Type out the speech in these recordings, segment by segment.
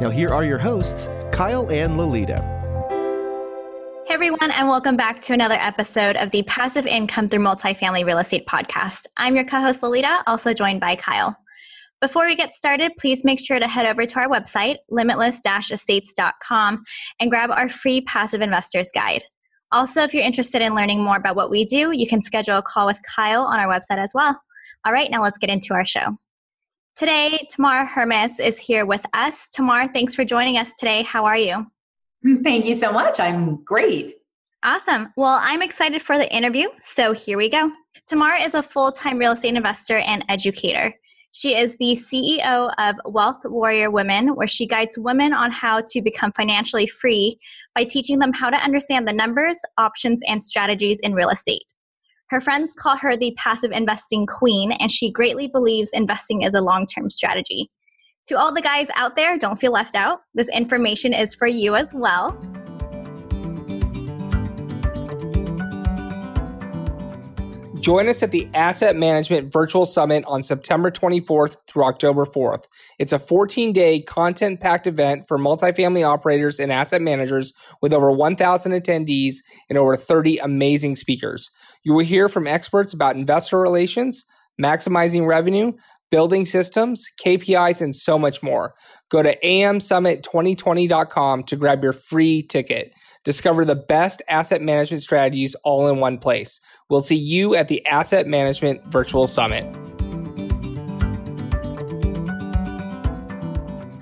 Now, here are your hosts, Kyle and Lolita. Hey everyone, and welcome back to another episode of the Passive Income Through Multifamily Real Estate Podcast. I'm your co host, Lolita, also joined by Kyle. Before we get started, please make sure to head over to our website, limitless estates.com, and grab our free Passive Investors Guide. Also, if you're interested in learning more about what we do, you can schedule a call with Kyle on our website as well. All right, now let's get into our show. Today, Tamar Hermes is here with us. Tamar, thanks for joining us today. How are you? Thank you so much. I'm great. Awesome. Well, I'm excited for the interview, so here we go. Tamar is a full time real estate investor and educator. She is the CEO of Wealth Warrior Women, where she guides women on how to become financially free by teaching them how to understand the numbers, options, and strategies in real estate. Her friends call her the passive investing queen, and she greatly believes investing is a long term strategy. To all the guys out there, don't feel left out. This information is for you as well. Join us at the Asset Management Virtual Summit on September 24th through October 4th. It's a 14 day content packed event for multifamily operators and asset managers with over 1,000 attendees and over 30 amazing speakers. You will hear from experts about investor relations, maximizing revenue, building systems, KPIs, and so much more. Go to amsummit2020.com to grab your free ticket. Discover the best asset management strategies all in one place. We'll see you at the Asset Management Virtual Summit.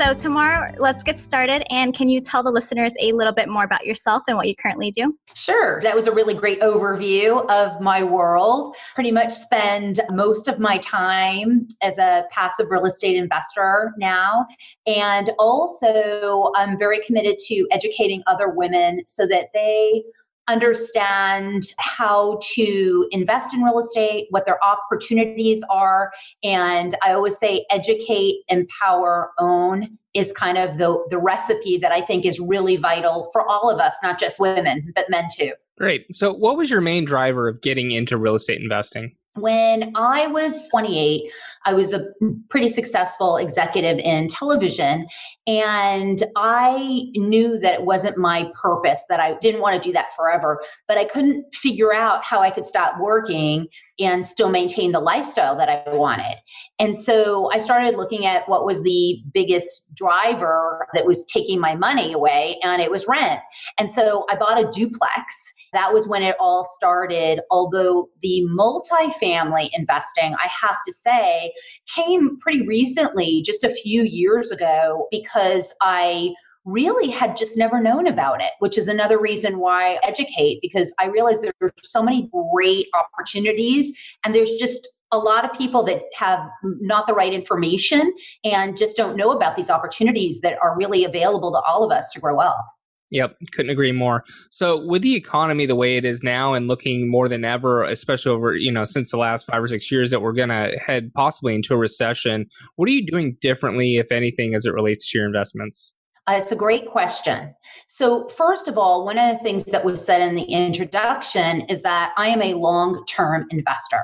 So, Tamar, let's get started. And can you tell the listeners a little bit more about yourself and what you currently do? Sure. That was a really great overview of my world. Pretty much spend most of my time as a passive real estate investor now. And also, I'm very committed to educating other women so that they understand how to invest in real estate, what their opportunities are. And I always say educate, empower, own is kind of the, the recipe that I think is really vital for all of us, not just women, but men too. Great. So, what was your main driver of getting into real estate investing? When I was 28, I was a pretty successful executive in television, and I knew that it wasn't my purpose, that I didn't want to do that forever, but I couldn't figure out how I could stop working and still maintain the lifestyle that I wanted. And so I started looking at what was the biggest driver that was taking my money away, and it was rent. And so I bought a duplex. That was when it all started. Although the multifamily investing, I have to say, came pretty recently, just a few years ago, because I really had just never known about it, which is another reason why I educate because I realize there are so many great opportunities and there's just a lot of people that have not the right information and just don't know about these opportunities that are really available to all of us to grow wealth. Yep, couldn't agree more. So, with the economy the way it is now and looking more than ever, especially over, you know, since the last 5 or 6 years that we're going to head possibly into a recession, what are you doing differently if anything as it relates to your investments? Uh, it's a great question. So, first of all, one of the things that was said in the introduction is that I am a long term investor.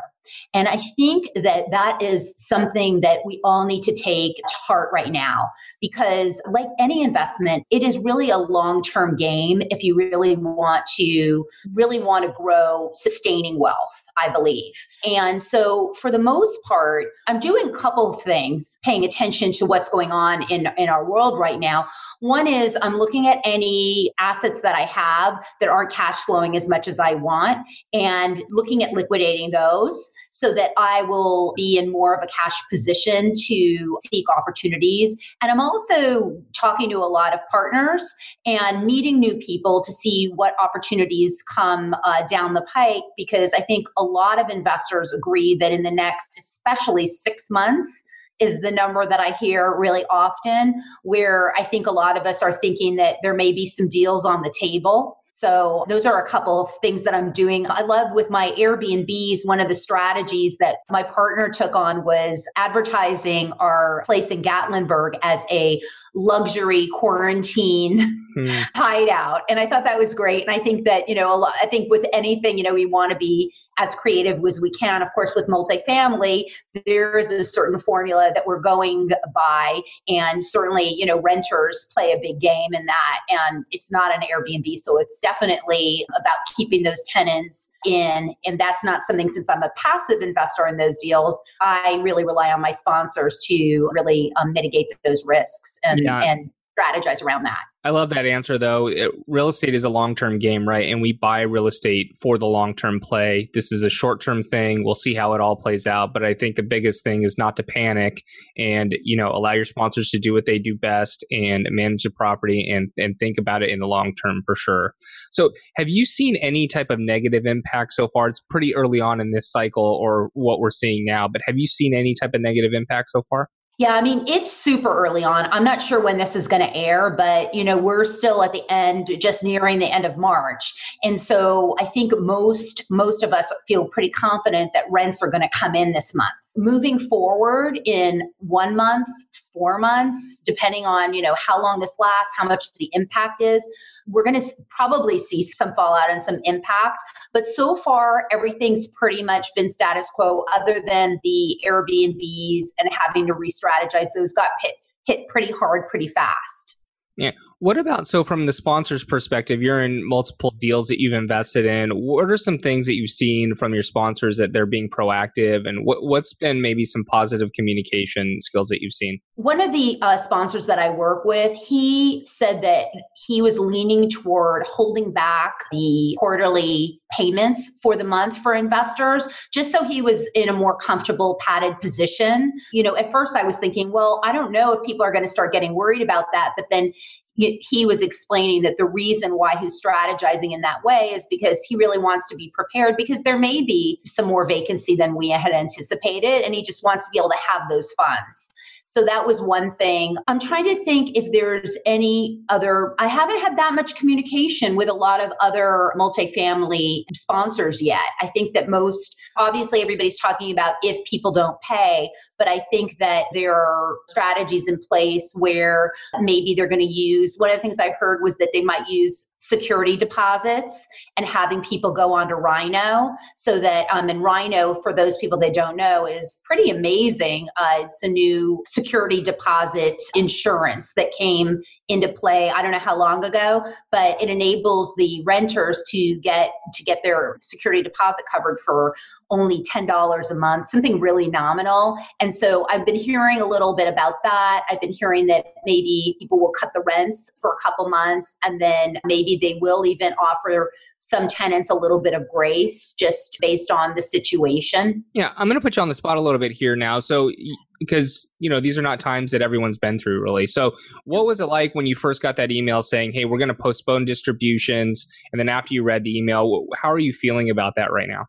And I think that that is something that we all need to take to heart right now because, like any investment, it is really a long term game if you really want to really want to grow sustaining wealth, I believe. And so, for the most part, I'm doing a couple of things, paying attention to what's going on in, in our world right now. One is I'm looking at any assets that I have that aren't cash flowing as much as I want and looking at liquidating those so that I will be in more of a cash position to seek opportunities. And I'm also talking to a lot of partners and meeting new people to see what opportunities come uh, down the pike because I think a lot of investors agree that in the next, especially six months, is the number that I hear really often, where I think a lot of us are thinking that there may be some deals on the table. So those are a couple of things that I'm doing. I love with my Airbnbs, one of the strategies that my partner took on was advertising our place in Gatlinburg as a luxury quarantine hmm. hideout. And I thought that was great. And I think that, you know, a lot, I think with anything, you know, we want to be as creative as we can. Of course, with multifamily, there is a certain formula that we're going by. And certainly, you know, renters play a big game in that. And it's not an Airbnb. So it's definitely about keeping those tenants in. And that's not something, since I'm a passive investor in those deals, I really rely on my sponsors to really um, mitigate those risks. And yeah. and strategize around that. I love that answer though. It, real estate is a long term game, right? And we buy real estate for the long term play. This is a short term thing. We'll see how it all plays out. But I think the biggest thing is not to panic and, you know, allow your sponsors to do what they do best and manage the property and, and think about it in the long term for sure. So have you seen any type of negative impact so far? It's pretty early on in this cycle or what we're seeing now, but have you seen any type of negative impact so far? Yeah, I mean, it's super early on. I'm not sure when this is going to air, but you know, we're still at the end, just nearing the end of March. And so I think most most of us feel pretty confident that rents are going to come in this month. Moving forward in 1 month, 4 months, depending on, you know, how long this lasts, how much the impact is, we're going to probably see some fallout and some impact. But so far, everything's pretty much been status quo, other than the Airbnbs and having to re strategize. Those got hit, hit pretty hard pretty fast. Yeah. What about so from the sponsor's perspective, you're in multiple deals that you've invested in. What are some things that you've seen from your sponsors that they're being proactive and what, what's been maybe some positive communication skills that you've seen? One of the uh, sponsors that I work with, he said that he was leaning toward holding back the quarterly payments for the month for investors just so he was in a more comfortable padded position. You know, at first I was thinking, well, I don't know if people are going to start getting worried about that, but then he was explaining that the reason why he's strategizing in that way is because he really wants to be prepared because there may be some more vacancy than we had anticipated and he just wants to be able to have those funds so that was one thing. I'm trying to think if there's any other, I haven't had that much communication with a lot of other multifamily sponsors yet. I think that most, obviously, everybody's talking about if people don't pay, but I think that there are strategies in place where maybe they're going to use, one of the things I heard was that they might use security deposits and having people go onto Rhino so that um and Rhino for those people that don't know is pretty amazing. Uh, it's a new security deposit insurance that came into play I don't know how long ago, but it enables the renters to get to get their security deposit covered for only $10 a month, something really nominal. And so I've been hearing a little bit about that. I've been hearing that maybe people will cut the rents for a couple months and then maybe they will even offer some tenants a little bit of grace just based on the situation. Yeah, I'm going to put you on the spot a little bit here now. So because you know these are not times that everyone's been through really so what was it like when you first got that email saying hey we're going to postpone distributions and then after you read the email how are you feeling about that right now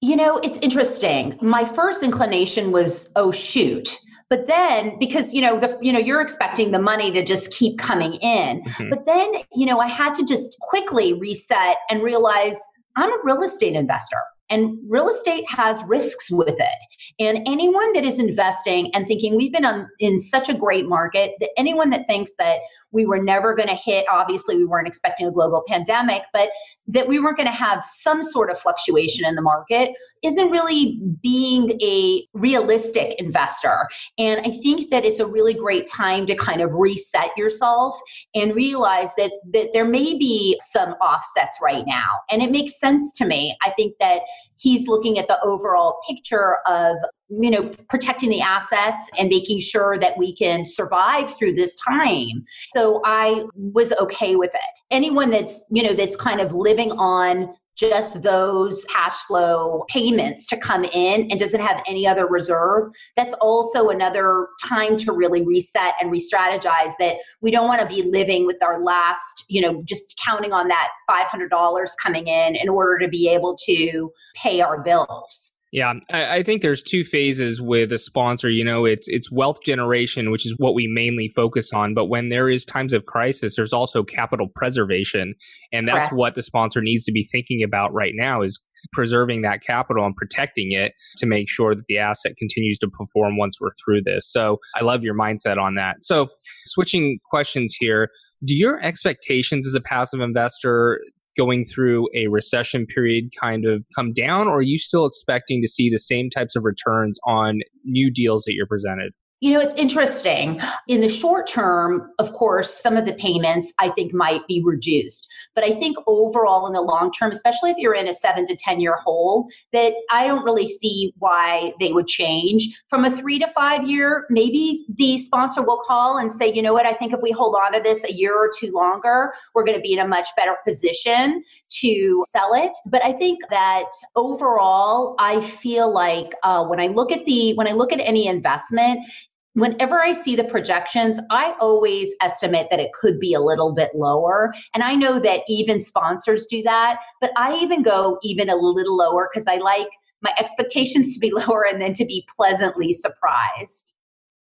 you know, it's interesting. My first inclination was, oh shoot. But then because you know the you know you're expecting the money to just keep coming in. Mm-hmm. But then, you know, I had to just quickly reset and realize I'm a real estate investor. And real estate has risks with it. And anyone that is investing and thinking we've been on, in such a great market, that anyone that thinks that we were never going to hit, obviously, we weren't expecting a global pandemic, but that we weren't going to have some sort of fluctuation in the market isn't really being a realistic investor. And I think that it's a really great time to kind of reset yourself and realize that, that there may be some offsets right now. And it makes sense to me. I think that he's looking at the overall picture of you know protecting the assets and making sure that we can survive through this time. So i was okay with it. Anyone that's you know that's kind of living on just those cash flow payments to come in and doesn't have any other reserve, that's also another time to really reset and re-strategize that we don't want to be living with our last, you know, just counting on that $500 coming in in order to be able to pay our bills. Yeah, I, I, think there's two phases with a sponsor. You know, it's it's wealth generation, which is what we mainly focus on. But when there is times of crisis, there's also capital preservation, and that's Correct. what the sponsor needs to be thinking about right now is preserving that capital and protecting it to make sure that the asset continues to perform once we're through this. So I love your mindset on that. So switching questions here, do your expectations as a passive investor going through a recession period kind of come down, or are you still expecting to see the same types of returns on new deals that you're presented? You know, it's interesting. In the short term, of course, some of the payments I think might be reduced. But I think overall in the long term, especially if you're in a seven to 10 year hold, that I don't really see why they would change. From a three to five year, maybe the sponsor will call and say, you know what, I think if we hold on to this a year or two longer, we're going to be in a much better position to sell it. But I think that overall, I feel like uh, when I look at the, when I look at any investment, whenever I see the projections, I always estimate that it could be a little bit lower. And I know that even sponsors do that, but I even go even a little lower because I like my expectations to be lower and then to be pleasantly surprised.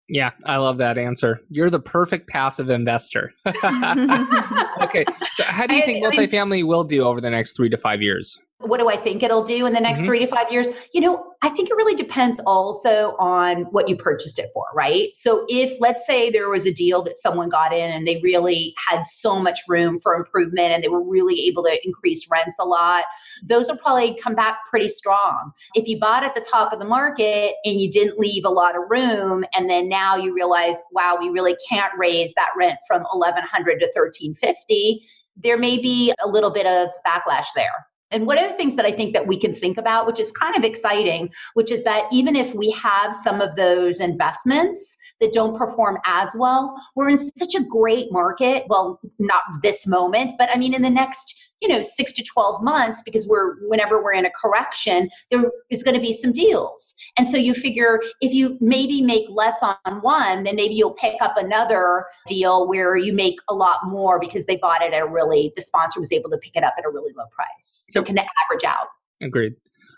Yeah, I love that answer. You're the perfect passive investor. okay, so how do you think multifamily will do over the next three to five years? What do I think it'll do in the next mm-hmm. three to five years? You know, I think it really depends also on what you purchased it for, right? So if let's say there was a deal that someone got in and they really had so much room for improvement and they were really able to increase rents a lot, those will probably come back pretty strong. If you bought at the top of the market and you didn't leave a lot of room and then now you realize, wow, we really can't raise that rent from 1100 to 1350, there may be a little bit of backlash there. And one of the things that I think that we can think about, which is kind of exciting, which is that even if we have some of those investments that don't perform as well, we're in such a great market. Well, not this moment, but I mean, in the next you know six to 12 months because we're whenever we're in a correction there is going to be some deals and so you figure if you maybe make less on one then maybe you'll pick up another deal where you make a lot more because they bought it at a really the sponsor was able to pick it up at a really low price so it can average out agreed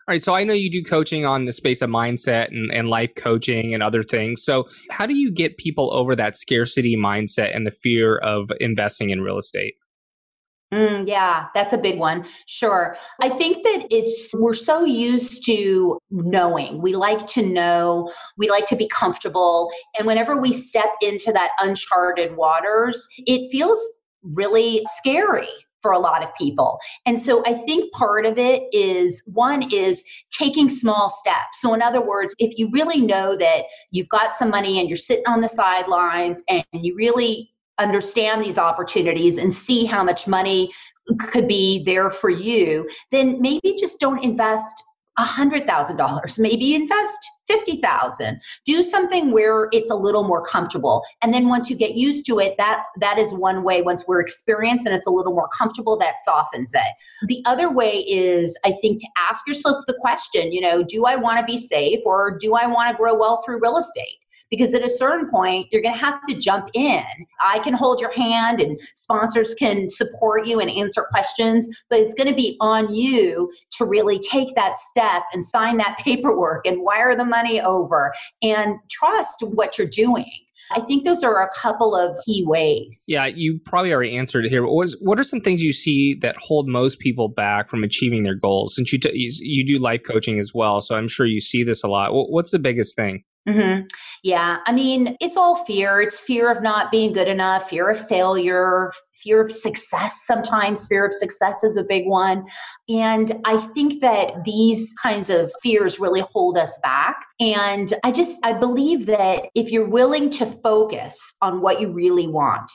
all right, so I know you do coaching on the space of mindset and, and life coaching and other things. So, how do you get people over that scarcity mindset and the fear of investing in real estate? Mm, yeah, that's a big one. Sure. I think that it's, we're so used to knowing. We like to know, we like to be comfortable. And whenever we step into that uncharted waters, it feels really scary for a lot of people. And so I think part of it is one is taking small steps. So, in other words, if you really know that you've got some money and you're sitting on the sidelines and you really understand these opportunities and see how much money could be there for you, then maybe just don't invest $100,000. Maybe invest 50,000. Do something where it's a little more comfortable. And then once you get used to it, that that is one way once we're experienced and it's a little more comfortable that softens it. The other way is I think to ask yourself the question, you know, do I want to be safe or do I want to grow wealth through real estate? Because at a certain point you're going to have to jump in i can hold your hand and sponsors can support you and answer questions but it's going to be on you to really take that step and sign that paperwork and wire the money over and trust what you're doing I think those are a couple of key ways. Yeah, you probably already answered it here. But what, was, what are some things you see that hold most people back from achieving their goals? Since you, t- you do life coaching as well, so I'm sure you see this a lot. What's the biggest thing? Mm-hmm. Yeah, I mean, it's all fear. It's fear of not being good enough, fear of failure, fear of success. Sometimes fear of success is a big one. And I think that these kinds of fears really hold us back. And I just, I believe that if you're willing to focus on what you really want,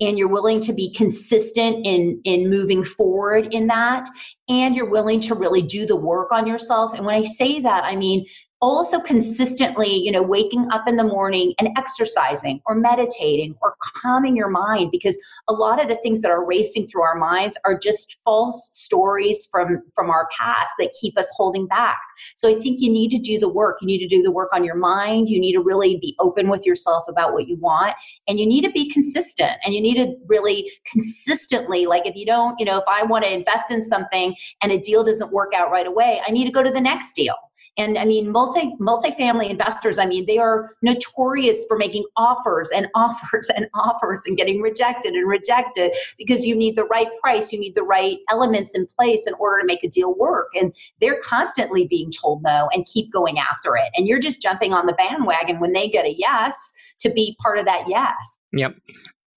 and you're willing to be consistent in in moving forward in that and you're willing to really do the work on yourself and when i say that i mean also consistently, you know, waking up in the morning and exercising or meditating or calming your mind because a lot of the things that are racing through our minds are just false stories from from our past that keep us holding back. So I think you need to do the work. You need to do the work on your mind. You need to really be open with yourself about what you want and you need to be consistent and you need to really consistently like if you don't, you know, if I want to invest in something and a deal doesn't work out right away, I need to go to the next deal And I mean, multi multifamily investors, I mean, they are notorious for making offers and offers and offers and getting rejected and rejected because you need the right price, you need the right elements in place in order to make a deal work. And they're constantly being told no and keep going after it. And you're just jumping on the bandwagon when they get a yes to be part of that yes. Yep.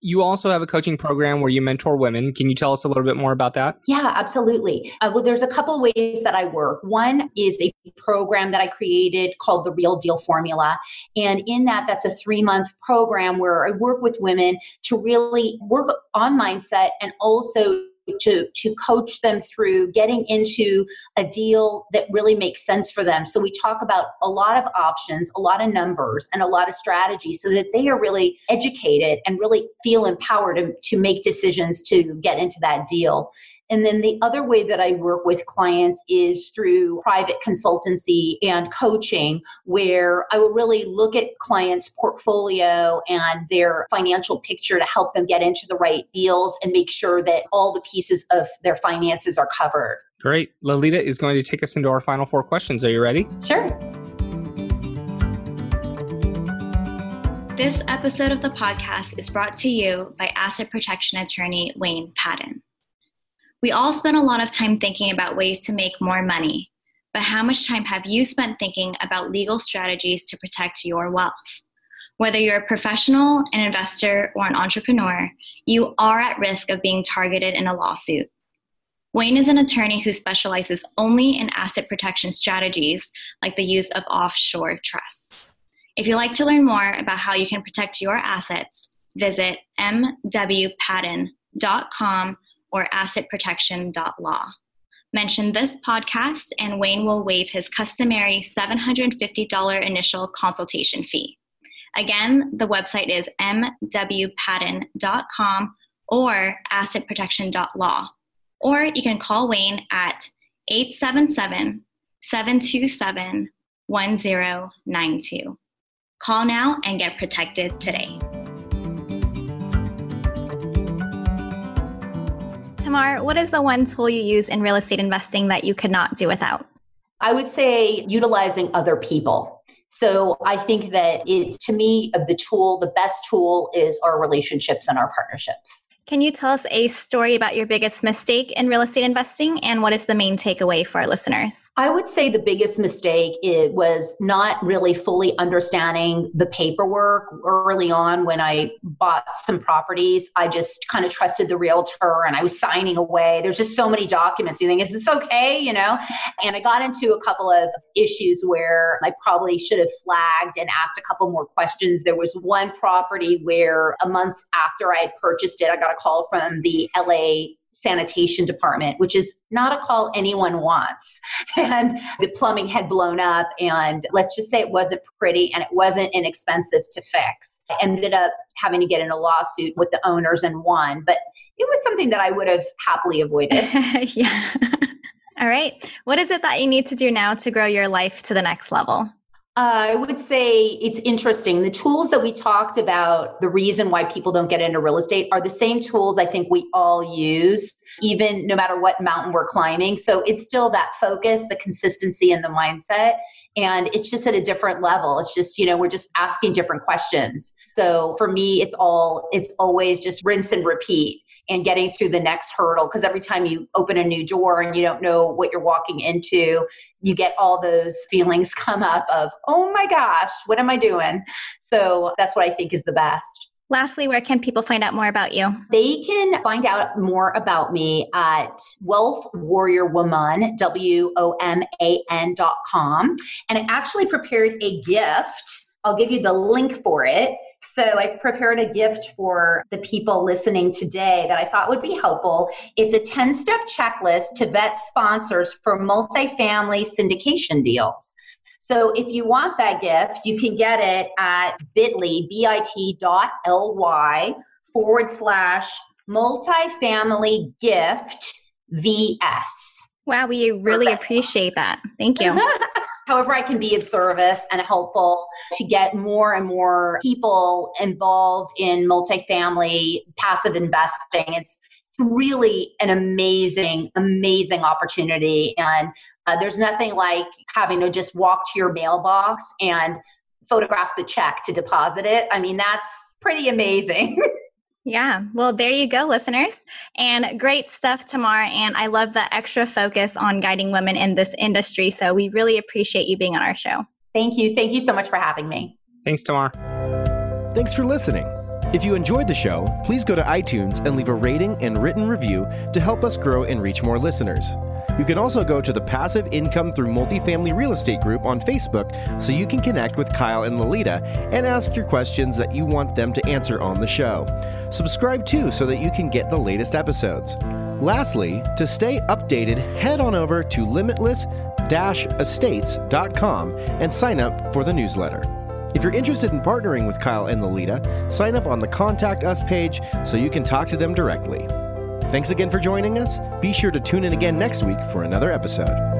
You also have a coaching program where you mentor women. Can you tell us a little bit more about that? Yeah, absolutely. Uh, well, there's a couple ways that I work. One is a program that I created called the Real Deal Formula. And in that, that's a three month program where I work with women to really work on mindset and also to to coach them through getting into a deal that really makes sense for them. So we talk about a lot of options a lot of numbers and a lot of strategies so that they are really educated and really feel empowered to, to make decisions to get into that deal and then the other way that I work with clients is through private consultancy and coaching, where I will really look at clients' portfolio and their financial picture to help them get into the right deals and make sure that all the pieces of their finances are covered. Great. Lolita is going to take us into our final four questions. Are you ready? Sure. This episode of the podcast is brought to you by asset protection attorney Wayne Patton. We all spend a lot of time thinking about ways to make more money, but how much time have you spent thinking about legal strategies to protect your wealth? Whether you're a professional, an investor, or an entrepreneur, you are at risk of being targeted in a lawsuit. Wayne is an attorney who specializes only in asset protection strategies like the use of offshore trusts. If you'd like to learn more about how you can protect your assets, visit mwpatton.com or assetprotection.law. Mention this podcast, and Wayne will waive his customary $750 initial consultation fee. Again, the website is mwpatton.com or assetprotection.law. Or you can call Wayne at 877 727 1092. Call now and get protected today. Tamar, what is the one tool you use in real estate investing that you could not do without? I would say utilizing other people. So I think that it's to me of the tool, the best tool is our relationships and our partnerships. Can you tell us a story about your biggest mistake in real estate investing and what is the main takeaway for our listeners? I would say the biggest mistake it was not really fully understanding the paperwork early on when I bought some properties. I just kind of trusted the realtor and I was signing away. There's just so many documents. You think, is this okay? You know? And I got into a couple of issues where I probably should have flagged and asked a couple more questions. There was one property where a month after I had purchased it, I got a call from the LA sanitation department, which is not a call anyone wants. And the plumbing had blown up, and let's just say it wasn't pretty and it wasn't inexpensive to fix. I ended up having to get in a lawsuit with the owners and won, but it was something that I would have happily avoided. yeah. All right. What is it that you need to do now to grow your life to the next level? Uh, I would say it's interesting. The tools that we talked about, the reason why people don't get into real estate are the same tools I think we all use, even no matter what mountain we're climbing. So it's still that focus, the consistency, and the mindset. And it's just at a different level. It's just, you know, we're just asking different questions. So for me, it's all, it's always just rinse and repeat and getting through the next hurdle because every time you open a new door and you don't know what you're walking into you get all those feelings come up of oh my gosh what am i doing so that's what i think is the best Lastly, where can people find out more about you? They can find out more about me at Wealth Warrior Woman, W O M A N dot com. And I actually prepared a gift. I'll give you the link for it. So I prepared a gift for the people listening today that I thought would be helpful. It's a 10 step checklist to vet sponsors for multifamily syndication deals. So if you want that gift, you can get it at bit.ly, bit.ly forward slash multifamily gift VS. Wow, we really appreciate that. Thank you. however I can be of service and helpful to get more and more people involved in multifamily passive investing. It's it's really an amazing, amazing opportunity. And uh, there's nothing like having to just walk to your mailbox and photograph the check to deposit it. I mean, that's pretty amazing. Yeah. Well, there you go, listeners. And great stuff, Tamar. And I love the extra focus on guiding women in this industry. So we really appreciate you being on our show. Thank you. Thank you so much for having me. Thanks, Tamar. Thanks for listening. If you enjoyed the show, please go to iTunes and leave a rating and written review to help us grow and reach more listeners. You can also go to the Passive Income Through Multifamily Real Estate group on Facebook so you can connect with Kyle and Lolita and ask your questions that you want them to answer on the show. Subscribe too so that you can get the latest episodes. Lastly, to stay updated, head on over to limitless estates.com and sign up for the newsletter. If you're interested in partnering with Kyle and Lolita, sign up on the Contact Us page so you can talk to them directly. Thanks again for joining us. Be sure to tune in again next week for another episode.